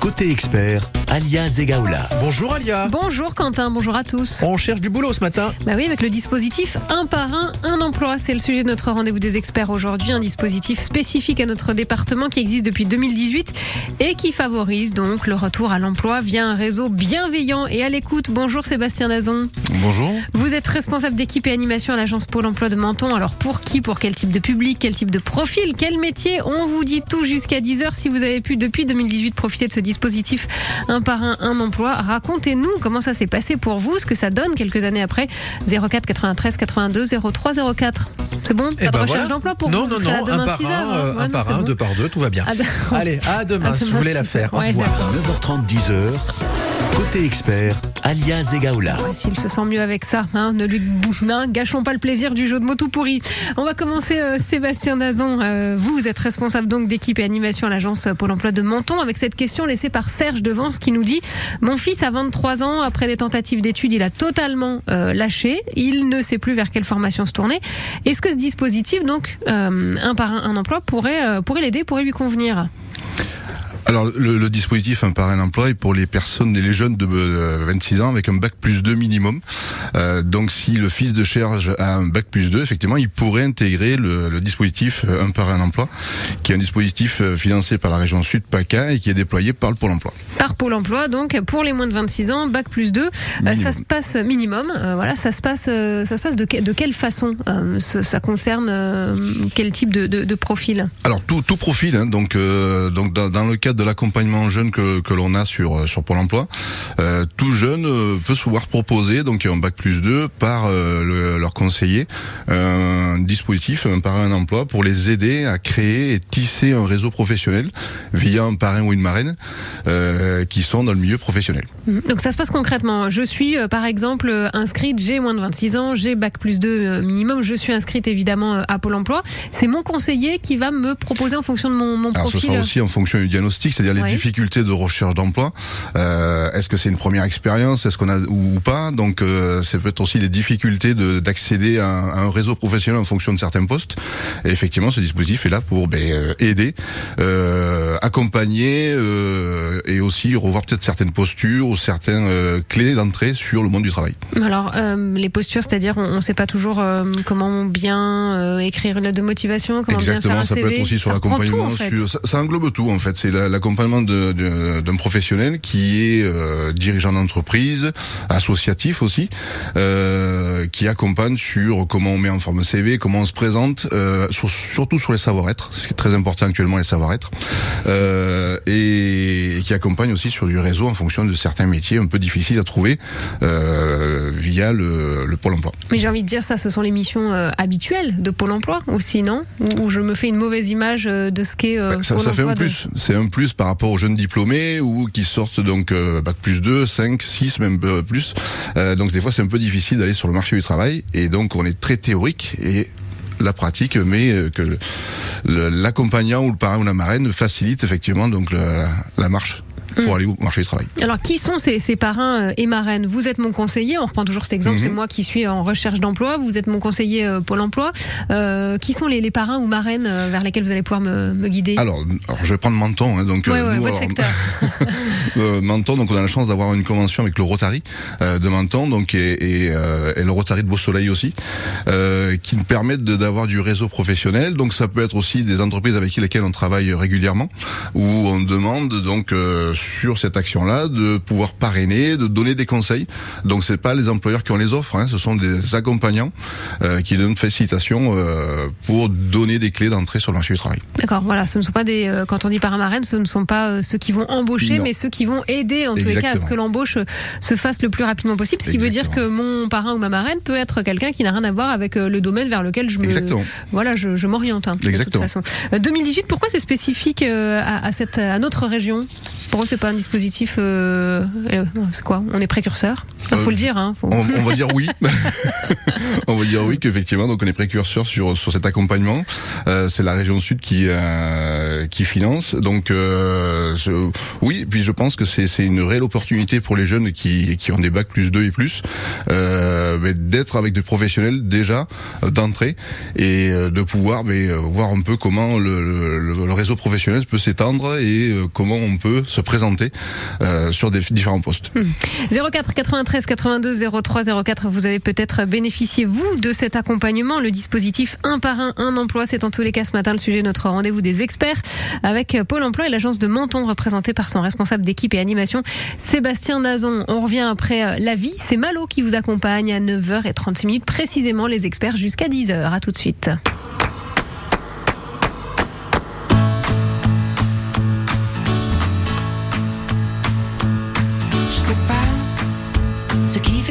Côté expert, Alia Zegaoula. Bonjour Alia. Bonjour Quentin, bonjour à tous. On cherche du boulot ce matin. Bah oui, avec le dispositif un par un, un emploi. C'est le sujet de notre rendez-vous des experts aujourd'hui. Un dispositif spécifique à notre département qui existe depuis 2018 et qui favorise donc le retour à l'emploi via un réseau bienveillant et à l'écoute. Bonjour Sébastien Dazon. Bonjour. Vous êtes responsable d'équipe et animation à l'agence Pôle emploi de Menton. Alors pour qui? Pour quel type de public? Quel type de profil? Quel métier? On vous dit tout jusqu'à 10h si vous avez pu depuis 2018 profiter de ce dispositif un par un, un emploi. Racontez-nous comment ça s'est passé pour vous, ce que ça donne quelques années après. 04 93 82 03 04. C'est bon Pas Eh de ben recherche voilà. d'emploi pour non, vous non, non, un par 6 heures, un, hein euh, Ouais, un par un, bon. deux par deux, tout va bien. Allez, à demain À si vous voulez la faire. Au Ouais, revoir. d'accord. 9h30, 10h. Côté expert, Alia Zegaoula. S'il se sent mieux avec ça, hein, ne lui hein, gâchons pas le plaisir du jeu de mots tout pourri. On va commencer, euh, Sébastien Dazon. Euh, vous, êtes responsable donc d'équipe et animation à l'agence euh, Pôle emploi de Menton avec cette question laissée par Serge Devance qui nous dit Mon fils a 23 ans, après des tentatives d'études, il a totalement lâché. Il ne sait plus vers quelle formation se tourner. Est-ce que ce dispositif, donc un par un, un emploi, pourrait l'aider, pourrait lui convenir? Alors le, le dispositif un par un emploi est pour les personnes et les jeunes de euh, 26 ans avec un bac plus 2 minimum. Euh, donc si le fils de charge a un bac plus 2, effectivement, il pourrait intégrer le, le dispositif euh, un par un emploi, qui est un dispositif euh, financé par la région Sud PACA et qui est déployé par le Pôle emploi. par Pôle emploi, donc pour les moins de 26 ans, bac plus 2, euh, Minimum. ça se passe minimum. euh, voilà, ça se passe, euh, ça se passe de, que- de quelle façon Euh, ça, ça concerne euh, quel type de, de, de profil? Alors tout, tout profil, hein, donc euh, donc dans, dans le cadre de l'accompagnement jeune que, que l'on a sur euh, sur Pôle Emploi, euh, tout jeune euh, peut se voir proposer donc un bac plus 2 par euh, le- leur conseiller un dispositif un parrain un emploi pour les aider à créer et tisser un réseau professionnel via un parrain ou une marraine euh, qui sont dans le milieu professionnel. Donc ça se passe concrètement. Je suis par exemple inscrite, j'ai moins de 26 ans, j'ai bac plus 2 euh, minimum, je suis inscrite évidemment à Pôle emploi. C'est mon conseiller qui va me proposer en fonction de mon, mon Alors ce profil. sera aussi en fonction du diagnostic, c'est-à-dire les difficultés de recherche d'emploi. Euh, est-ce que c'est une première expérience, est-ce qu'on a ou, ou pas? Donc euh, c'est peut-être aussi les difficultés de- d'accéder à, un- à un réseau professionnel en fonction de certains postes. Et effectivement, ce dispositif est là pour ben, euh, aider, euh, accompagner et aussi revoir peut-être certaines postures ou certaines clés d'entrée sur le monde du travail. Alors, les postures, c'est-à-dire, on ne sait pas toujours comment bien écrire une lettre de motivation, comment bien faire Exactement, un ça CV. peut être aussi sur l'accompagnement. en fait. sur- ça, ça englobe tout en fait. C'est la- l'accompagnement d'un professionnel qui est euh, dirigeant d'entreprise, associatif aussi, euh, qui accompagne sur comment on met en forme CV, comment on se présente, euh, sur- surtout sur les savoir-être, ce qui est très important actuellement les savoir-être, et, qui accompagne aussi sur du réseau en fonction de certains métiers un peu difficiles à trouver via le, le pôle emploi. Mais j'ai envie de dire, ça, ce sont les missions habituelles de Pôle emploi aussi, non Ou je me fais une mauvaise image de ce qu'est Bah, ça, Pôle ça fait emploi un de- plus. C'est un plus par rapport aux jeunes diplômés ou qui sortent donc euh, bac plus 2, 5, 6, même euh, plus. Euh, donc des fois c'est un peu difficile d'aller sur le marché du travail et donc on est très théorique et la pratique, mais que l'accompagnant ou le parrain ou la marraine facilite effectivement donc la marche pour aller au marché du travail. Alors, qui sont ces, ces parrains euh, et marraines? Vous êtes mon conseiller, on reprend toujours cet exemple, Mhm. c'est moi qui suis en recherche d'emploi, vous êtes mon conseiller euh, Pôle emploi. Euh, qui sont les, les parrains ou marraines euh, vers lesquels vous allez pouvoir me, me guider? Alors, alors, je vais prendre Menton. Hein, donc, Ouais, euh, ouais, nous, votre alors, secteur. euh, Menton, donc on a la chance d'avoir une convention avec le Rotary euh, de Menton, donc et, et, euh, et le Rotary de Beau Soleil aussi, euh, qui nous permettent d'avoir du réseau professionnel. Donc ça peut être aussi des entreprises avec lesquelles on travaille régulièrement, où on demande donc euh, sur cette action-là de pouvoir parrainer, de donner des conseils. Donc c'est pas les employeurs qui ont les offres, hein, ce sont des accompagnants euh, qui donnent facilitation euh, pour donner des clés d'entrée sur le marché du travail. D'accord, voilà, ce ne sont pas des. euh, quand on dit parrain marraine, ce ne sont pas euh, ceux qui vont embaucher, Non. mais ceux qui vont aider en tous les cas à ce que l'embauche se fasse le plus rapidement possible. Ce qui veut dire que mon parrain ou ma marraine peut être quelqu'un qui n'a rien à voir avec le domaine vers lequel je me. Exactement. Voilà, je, je m'oriente. hein, de toute Exactement. façon. Euh, 2018, pourquoi c'est spécifique à, à cette à notre région? Pour eux, c'est pas un dispositif. Euh, euh, c'est quoi? On est précurseur? Il faut le dire. Hein, on, on, va dire oui. on va dire oui qu'effectivement, donc on est précurseur sur sur cet accompagnement. c'est la région sud qui qui finance. Donc oui, puis je pense que c'est c'est une réelle opportunité pour les jeunes qui qui ont des bacs plus 2 et plus d'être avec des professionnels déjà d'entrée et de pouvoir mais, voir un peu comment le, le, le réseau professionnel peut s'étendre et comment on peut se présenter euh, sur des différents postes. 04 93 82 03 04, vous avez peut-être bénéficié, vous, de cet accompagnement. Le dispositif un par un, un emploi, c'est en tous les cas ce matin le sujet de notre rendez-vous des experts avec Pôle emploi et l'agence de Menton représentée par son responsable d'équipe et animation, Sébastien Nazon. On revient après euh, la vie. C'est Malo qui vous accompagne à 9h36 minutes précisément, les experts jusqu'à 10h. À tout de suite. J'avance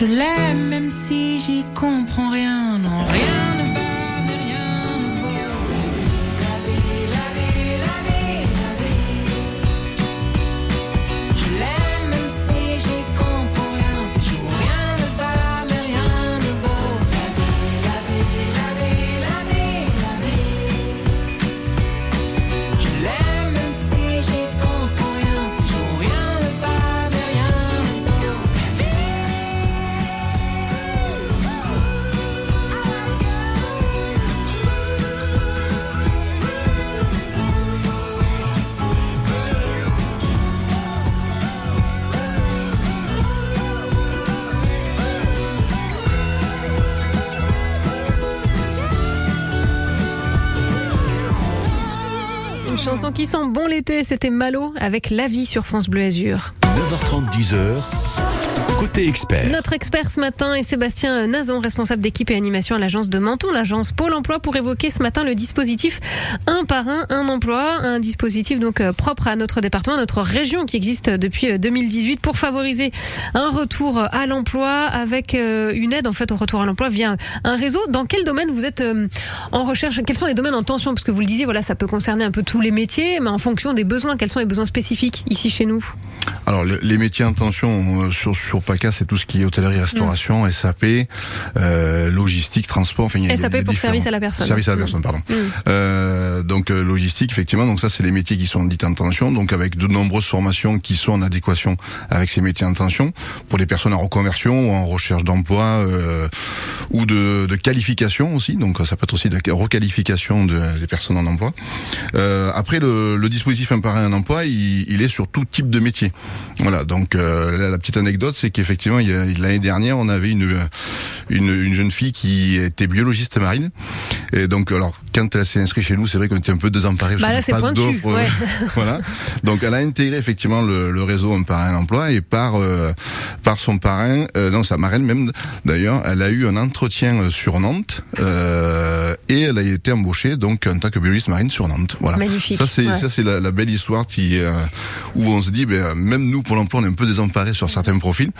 Je l'aime même si j'y comprends rien, sent bon l'été, c'était Malo avec La vie sur France Bleu Azur. 9h30, 10h. Côté expert. Notre expert ce matin est Sébastien Nazon, responsable d'équipe et animation à l'agence de Menton, l'agence Pôle emploi, pour évoquer ce matin le dispositif un par un, un emploi, un dispositif donc euh, propre à notre département, à notre région qui existe depuis 2018 euh, pour favoriser un retour à l'emploi avec euh, une aide en fait au retour à l'emploi via un réseau. Dans quel domaine vous êtes en recherche? Quels sont les domaines en tension? Parce que vous le disiez, voilà, ça peut concerner un peu tous les métiers, mais en fonction des besoins, quels sont les besoins spécifiques ici chez nous? Alors les métiers en tension sur sur PACA, c'est tout ce qui est hôtellerie, restauration, SAP, euh, logistique, transport. Enfin, y a- il y a SAP pour service à la personne. Service à la Mm. personne, pardon. Mm. Euh, donc euh, logistique, effectivement. Donc ça, c'est les métiers qui sont dits en tension. Donc avec de nombreuses formations qui sont en adéquation avec ces métiers en tension pour les personnes en reconversion ou en recherche d'emploi ou de, de qualification aussi. Donc ça peut être aussi de la requalification de- des personnes en emploi. Après, le, le dispositif un parrain un emploi, il, il est sur tout type de métier. Voilà. Donc la, la petite anecdote, c'est qu'effectivement, l'année dernière, on avait une, une une jeune fille qui était biologiste marine. Et donc, alors, quand elle s'est inscrite chez nous, c'est vrai qu'on était un peu désemparés. Bah là, c'est pointu, ouais. voilà. Donc, elle a intégré effectivement le, le réseau un parrain emploi et par euh, par son parrain, euh, non, sa marraine même d'ailleurs, elle a eu un entretien euh, sur Nantes euh, et elle a été embauchée donc en tant que biologiste marine sur Nantes. Voilà. Magnifique. Ça c'est ouais. ça c'est la, la belle histoire qui où on se dit ben même nous pour l'emploi on est un peu désemparés sur certains profils,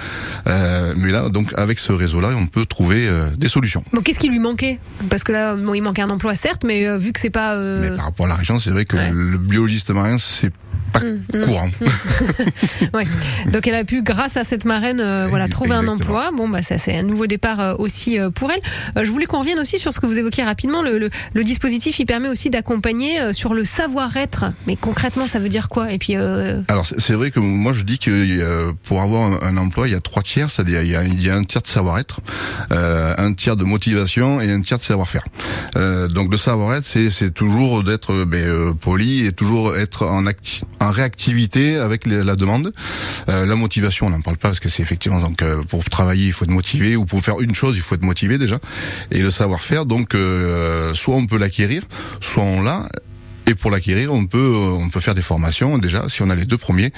euh, mais là donc avec ce réseau là on peut trouver euh, des solutions. Bon, qu'est-ce qui lui manquait? Parce que là, bon, il manquait un emploi, certes, mais euh, vu que c'est pas. Mais par rapport à la région, c'est vrai que Ouais. le biologiste marin, c'est pas Mm, mm. courant. Ouais. Donc elle a pu, grâce à cette marraine, euh, voilà, trouver un emploi. Bon, bah ça c'est un nouveau départ euh, aussi euh, pour elle. Euh, je voulais qu'on revienne aussi sur ce que vous évoquiez rapidement. Le, le, le dispositif, il permet aussi d'accompagner euh, sur le savoir-être. Mais concrètement, ça veut dire quoi? Et puis, euh, Alors c'est vrai que moi je dis que euh, pour avoir un, un emploi, il y a trois tiers, c'est-à-dire il y a, il y a un tiers de savoir-être, euh, un tiers de motivation et un tiers de savoir-faire. Euh, donc le savoir-être, c'est toujours d'être ben, euh, poli et toujours être en, acti- en réactivité avec la demande. Euh, la motivation, on n'en parle pas parce que c'est effectivement donc euh, pour travailler il faut être motivé ou pour faire une chose il faut être motivé déjà. Et le savoir-faire, donc euh, soit on peut l'acquérir, soit on l'a. Et pour l'acquérir, on peut euh, on peut faire des formations déjà. Si on a les deux premiers,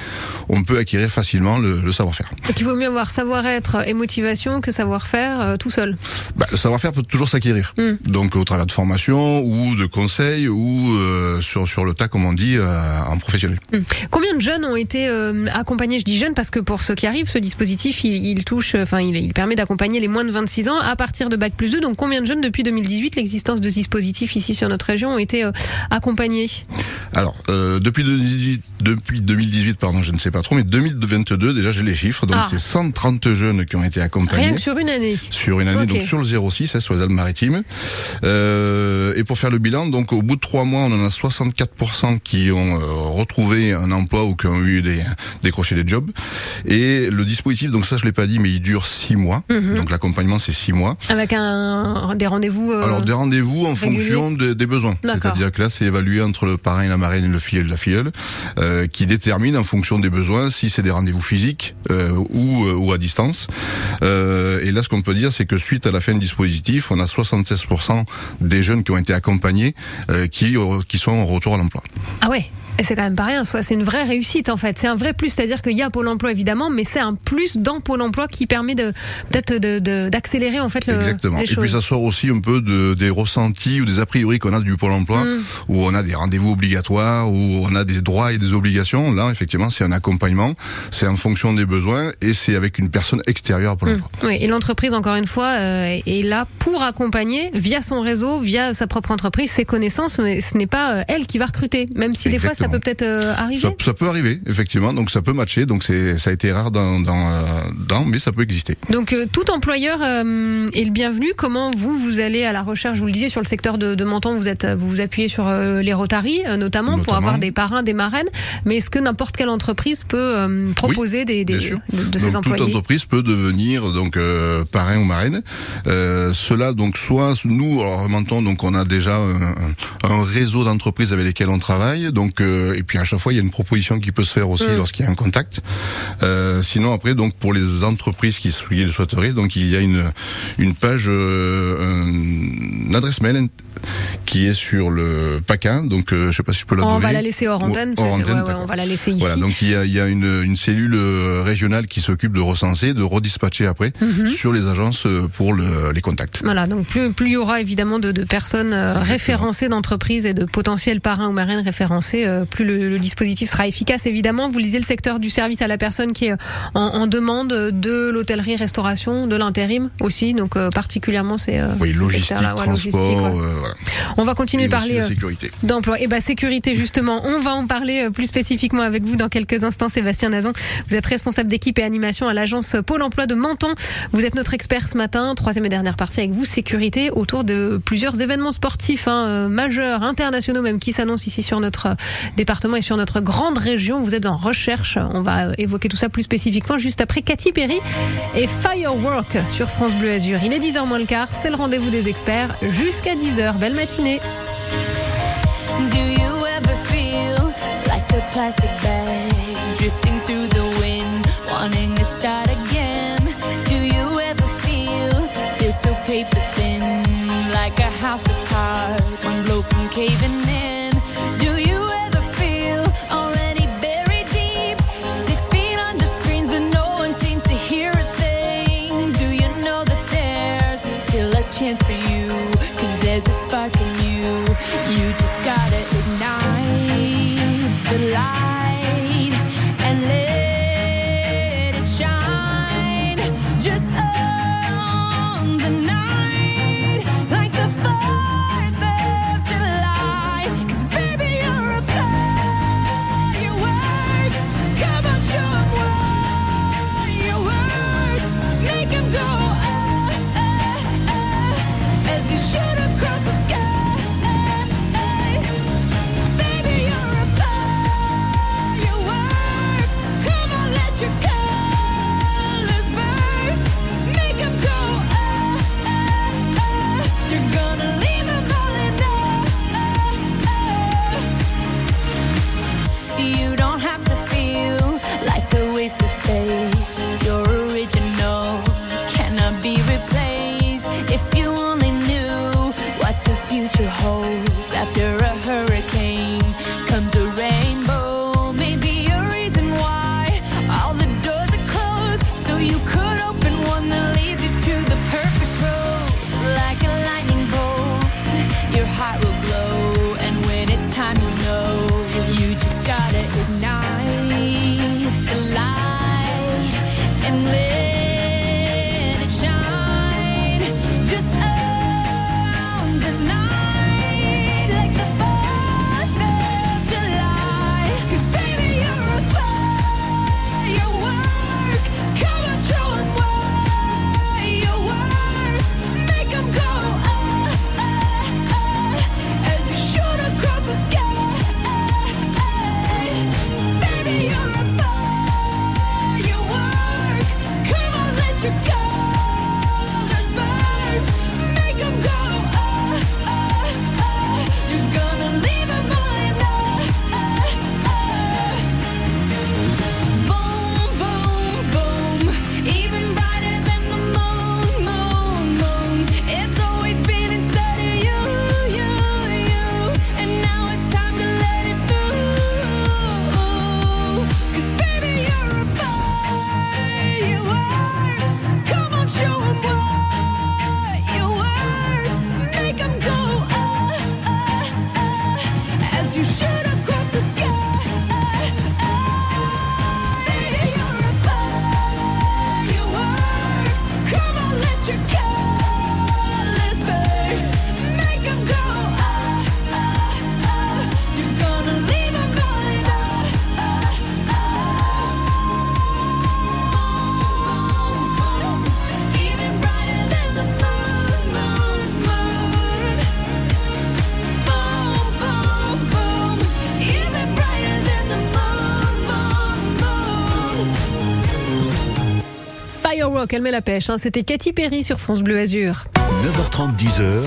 on peut acquérir facilement le, le savoir-faire. donc il vaut mieux avoir savoir-être et motivation que savoir-faire euh, tout seul. Bah, le savoir-faire peut toujours s'acquérir. Mm. Donc au travers de formations ou de conseils ou euh, sur sur le tas comme on dit euh, en professionnel. Combien de jeunes ont été accompagnés Je dis jeunes parce que pour ceux qui arrivent, ce dispositif, il, il touche, enfin, il, il permet d'accompagner les moins de 26 ans à partir de bac plus 2. Donc, combien de jeunes depuis 2018, l'existence de ce dispositif ici sur notre région, ont été euh, Alors euh, depuis 2018, depuis 2018 pardon, je ne sais pas trop, mais 2022 déjà j'ai les chiffres. Donc Ah. c'est 130 jeunes qui ont été accompagnés. Rien que sur une année. sur une année, donc sur le 06, hein, sur les Alpes-Maritimes. Euh, et pour faire le bilan, donc au bout de trois mois, on en a 64% qui ont euh, retrouvé un emploi ou qui ont eu des décroché des jobs. Et le dispositif, donc ça je l'ai pas dit, mais il dure six mois. Mhm. Donc l'accompagnement c'est six mois. Avec un, des rendez-vous. Alors des rendez-vous en fonction de- des besoins. C'est-à-dire que là c'est évalué entre le parrain et la marraine et le filleul et la filleule, euh, qui détermine en fonction des besoins si c'est des rendez-vous physiques euh, ou, euh, ou à distance. Et là ce qu'on peut dire c'est que suite à la fin du dispositif, on a 76% des jeunes qui ont été accompagnés qui, qui sont en retour à l'emploi. Ah ouais? Et c'est quand même pas rien, soit c'est une vraie réussite en fait. C'est un vrai plus, c'est-à-dire qu'il y a Pôle Emploi évidemment, mais c'est un plus dans Pôle Emploi qui permet de peut-être de- de- d'accélérer en fait le, Exactement. les Et choses. puis ça sort aussi un peu de, des ressentis ou des a priori qu'on a du Pôle emploi, Mm. où on a des rendez-vous obligatoires, où on a des droits et des obligations. Là, effectivement, c'est un accompagnement, c'est en fonction des besoins et c'est avec une personne extérieure à Pôle Mm. emploi. Oui, et l'entreprise, encore une fois, euh, est là pour accompagner via son réseau, via sa propre entreprise, ses connaissances, mais ce n'est pas euh, elle qui va recruter, même si des fois ça peut peut-être euh, arriver. Ça, ça peut arriver, effectivement, donc ça peut matcher, donc c'est ça a été rare dans, dans, euh, dans mais ça peut exister. Donc euh, tout employeur est le bienvenu. Comment vous vous allez à la recherche? Vous le disiez sur le secteur de, de Menton, vous êtes vous vous appuyez sur les Rotaries euh, notamment, pour avoir des parrains, des marraines. Mais est-ce que n'importe quelle entreprise peut proposer des, des de, de ses donc toute employés? entreprise peut devenir donc parrain ou marraine. Cela donc soit nous alors Menton donc on a déjà un, un réseau d'entreprises avec lesquelles on travaille donc euh, et puis à chaque fois il y a une proposition qui peut se faire aussi Mm. lorsqu'il y a un contact. Euh, sinon après donc pour les entreprises qui, le souhaiteraient donc il y a une une page euh, un- une adresse mail qui est sur le PACA donc euh, je sais pas si je peux la On donner. va la laisser hors antenne. hors antenne, ouais, ouais, on va la laisser ici. Voilà, donc il y a, il y a une, une cellule euh, régionale qui s'occupe de recenser, de redispatcher après Mhm. sur les agences euh, pour le, les contacts. Voilà, donc plus, plus il y aura évidemment de, de personnes euh, référencées d'entreprises et de potentiels parrains ou marraines référencés, euh, plus le, le dispositif sera efficace. Évidemment, vous lisez le secteur du service à la personne qui est en, en demande de l'hôtellerie, restauration, de l'intérim aussi, donc euh, particulièrement c'est euh, Oui, logistique, transport, logistique, euh, voilà. On va continuer de parler euh, d'emploi. Et bah sécurité justement, on va en parler euh, plus spécifiquement avec vous dans quelques instants. Sébastien Nazon, vous êtes responsable d'équipe et animation à l'agence Pôle Emploi de Menton. Vous êtes notre expert ce matin. Troisième et dernière partie avec vous, sécurité autour de plusieurs événements sportifs hein, euh, majeurs, internationaux même, qui s'annoncent ici sur notre département et sur notre grande région. Vous êtes en recherche. On va évoquer tout ça plus spécifiquement juste après Cathy Perry et Firework sur France Bleu Azur. Il est 10h moins le quart. C'est le rendez-vous des experts jusqu'à 10h. Belle matinée. Do you ever feel like a plastic bag drifting through the wind, wanting to start again? Do you ever feel feel so paper thin, like a house of glow, and when it's time, Met la pêche. hein. C'était Cathy Perry sur France Bleu Azur. 9h30, 10h.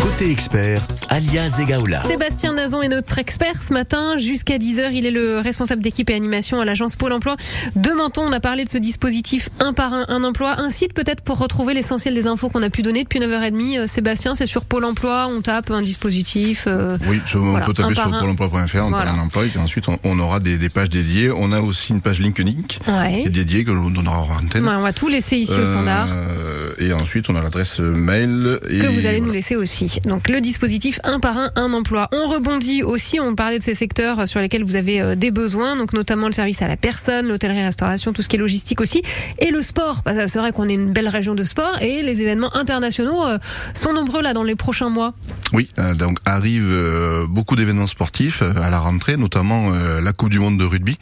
Côté expert, alias Egaola. Sébastien Nazon est notre expert ce matin. Jusqu'à 10h, il est le responsable d'équipe et animation à l'agence Pôle emploi de Menton. On a parlé de ce dispositif un par un, un emploi. Un site peut-être pour retrouver l'essentiel des infos qu'on a pu donner depuis 9h30. Euh, Sébastien, c'est sur Pôle emploi. On tape un dispositif. euh, Oui, sur- on Voilà, peut taper sur pôle emploi.fr, on Voilà. parle un emploi, et ensuite on, on aura des, des pages dédiées. On a aussi une page LinkedIn Ouais. qui est dédiée, que l'on donnera en antenne. Ouais, on va tout laisser ici au standard. Euh, et ensuite, on a l'adresse mail. Et que vous allez nous laisser aussi. Donc le dispositif un par un, un emploi. On rebondit aussi, on parlait de ces secteurs sur lesquels vous avez euh, des besoins, notamment le service à la personne, l'hôtellerie-restauration, tout ce qui est logistique aussi, et le sport. C'est vrai qu'on est une belle région de sport et les événements internationaux euh, sont nombreux là dans les prochains mois. Oui, euh, donc arrive euh, beaucoup d'événements sportifs à la rentrée, notamment la Coupe du Monde de rugby,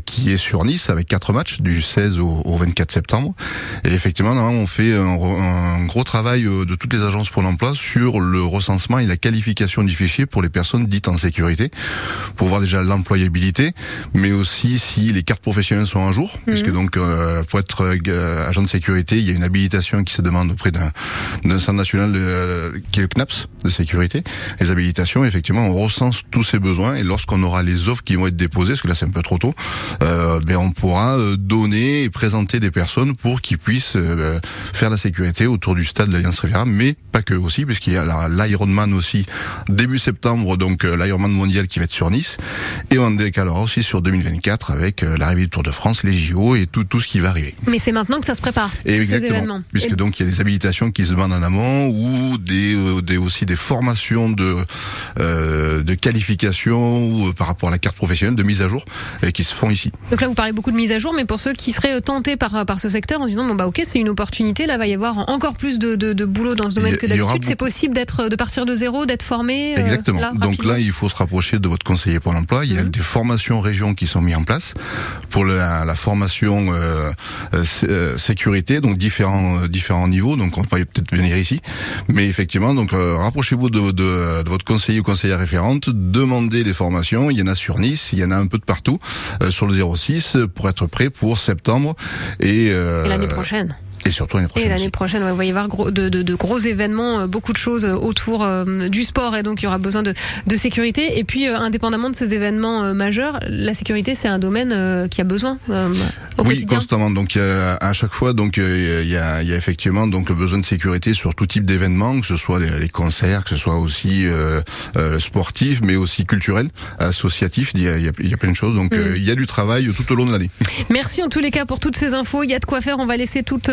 qui est sur Nice avec quatre matchs du 16 au, au 24 septembre. Et effectivement, on fait un, gros travail euh, de toutes les agences pour l'emploi sur le recensement et la qualification du fichier pour les personnes dites en sécurité, pour voir déjà l'employabilité, mais aussi si les cartes professionnelles sont à jour, puisque donc euh, pour être euh, agent de sécurité, il y a une habilitation qui se demande auprès d'un centre national de, qui est le CNAPS de sécurité. Les habilitations, effectivement, on recense tous ces besoins et lorsqu'on aura les offres qui vont être déposées, parce que là c'est un peu trop tôt, euh, ben on pourra euh, donner et présenter des personnes pour qu'ils puissent euh, faire la sécurité autour du stade de l'Alliance Riviera, mais pas que aussi, puisqu'il y a l'Ironman aussi début septembre, donc euh, l'Ironman mondial qui va être sur Nice, et on décalera aussi sur 2024 avec l'arrivée du Tour de France, les JO et tout tout ce qui va arriver. Mais c'est maintenant que ça se prépare. Et exactement. Puisque Et- donc il y a des habilitations qui se demandent en amont ou des, euh, des aussi des formations de euh, de qualification ou euh, par rapport à la carte professionnelle de mise à jour euh, qui se font ici. Donc là, vous parlez beaucoup de mise à jour, mais pour ceux qui seraient euh, tentés par, par ce secteur en se disant bon bah ok c'est une opportunité, là va y avoir encore plus de, de, de boulot dans ce domaine que d'habitude. C'est possible d'être de partir de zéro, d'être formé. euh, Exactement. là, donc là, il faut se rapprocher de votre conseiller pour l'emploi. Il y a Mhm. des formations régions qui sont mises en place pour la, la formation euh, euh, sé- euh, sécurité, donc différents euh, différents niveaux. Donc on va peut-être venir ici, mais effectivement, donc euh, rapprochez-vous de, de, de votre conseiller ou conseillère référente, demandez les formations. Il y en a sur Nice, il y en a un peu de partout euh, sur le 06 pour être prêt pour septembre et, euh, Et l'année prochaine. Et surtout l'année Et prochaine. l'année aussi. prochaine, ouais, il va y avoir gros- de, de- de gros événements, euh, beaucoup de choses euh, autour euh, du sport et donc il y aura besoin de, de sécurité. Et puis, euh, indépendamment de ces événements euh, majeurs, la sécurité, c'est un domaine qui a besoin au oui, quotidien. constamment. Donc à chaque fois, donc il y a, il y a effectivement donc le besoin de sécurité sur tout type d'événements, que ce soit les, les concerts, que ce soit aussi euh, euh, sportif, mais aussi culturel, associatif. Il y a, il y a, y a plein de choses. Donc Mm. il y a du travail tout au long de l'année. Merci en tous les cas pour toutes ces infos. Il y a de quoi faire. On va laisser toutes,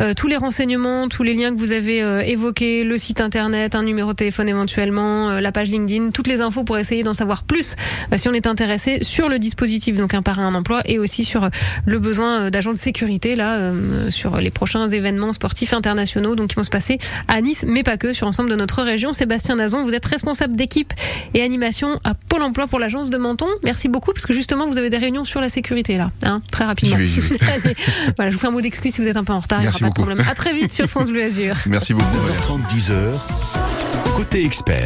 euh, tous les renseignements, tous les liens que vous avez euh, évoqués, le site internet, un numéro de téléphone éventuellement, euh, la page LinkedIn, toutes les infos pour essayer d'en savoir plus euh, si on est intéressé sur le dispositif, donc un parrain un emploi, et aussi sur euh, le besoin euh, d'agents de sécurité là euh, sur les prochains événements sportifs internationaux, donc qui vont se passer à Nice, mais pas que, sur l'ensemble de notre région. Sébastien Nazon, vous êtes responsable d'équipe et animation à Pôle Emploi pour l'agence de Menton. Merci beaucoup parce que justement vous avez des réunions sur la sécurité là, hein, très rapidement. Allez, voilà, je vous fais un mot d'excuse si vous êtes un peu en retard, il n'y aura Merci pas de beaucoup. problème. À très vite sur France Bleu Azur. Merci beaucoup. Valérie. 9h30, 10h. Côté expert.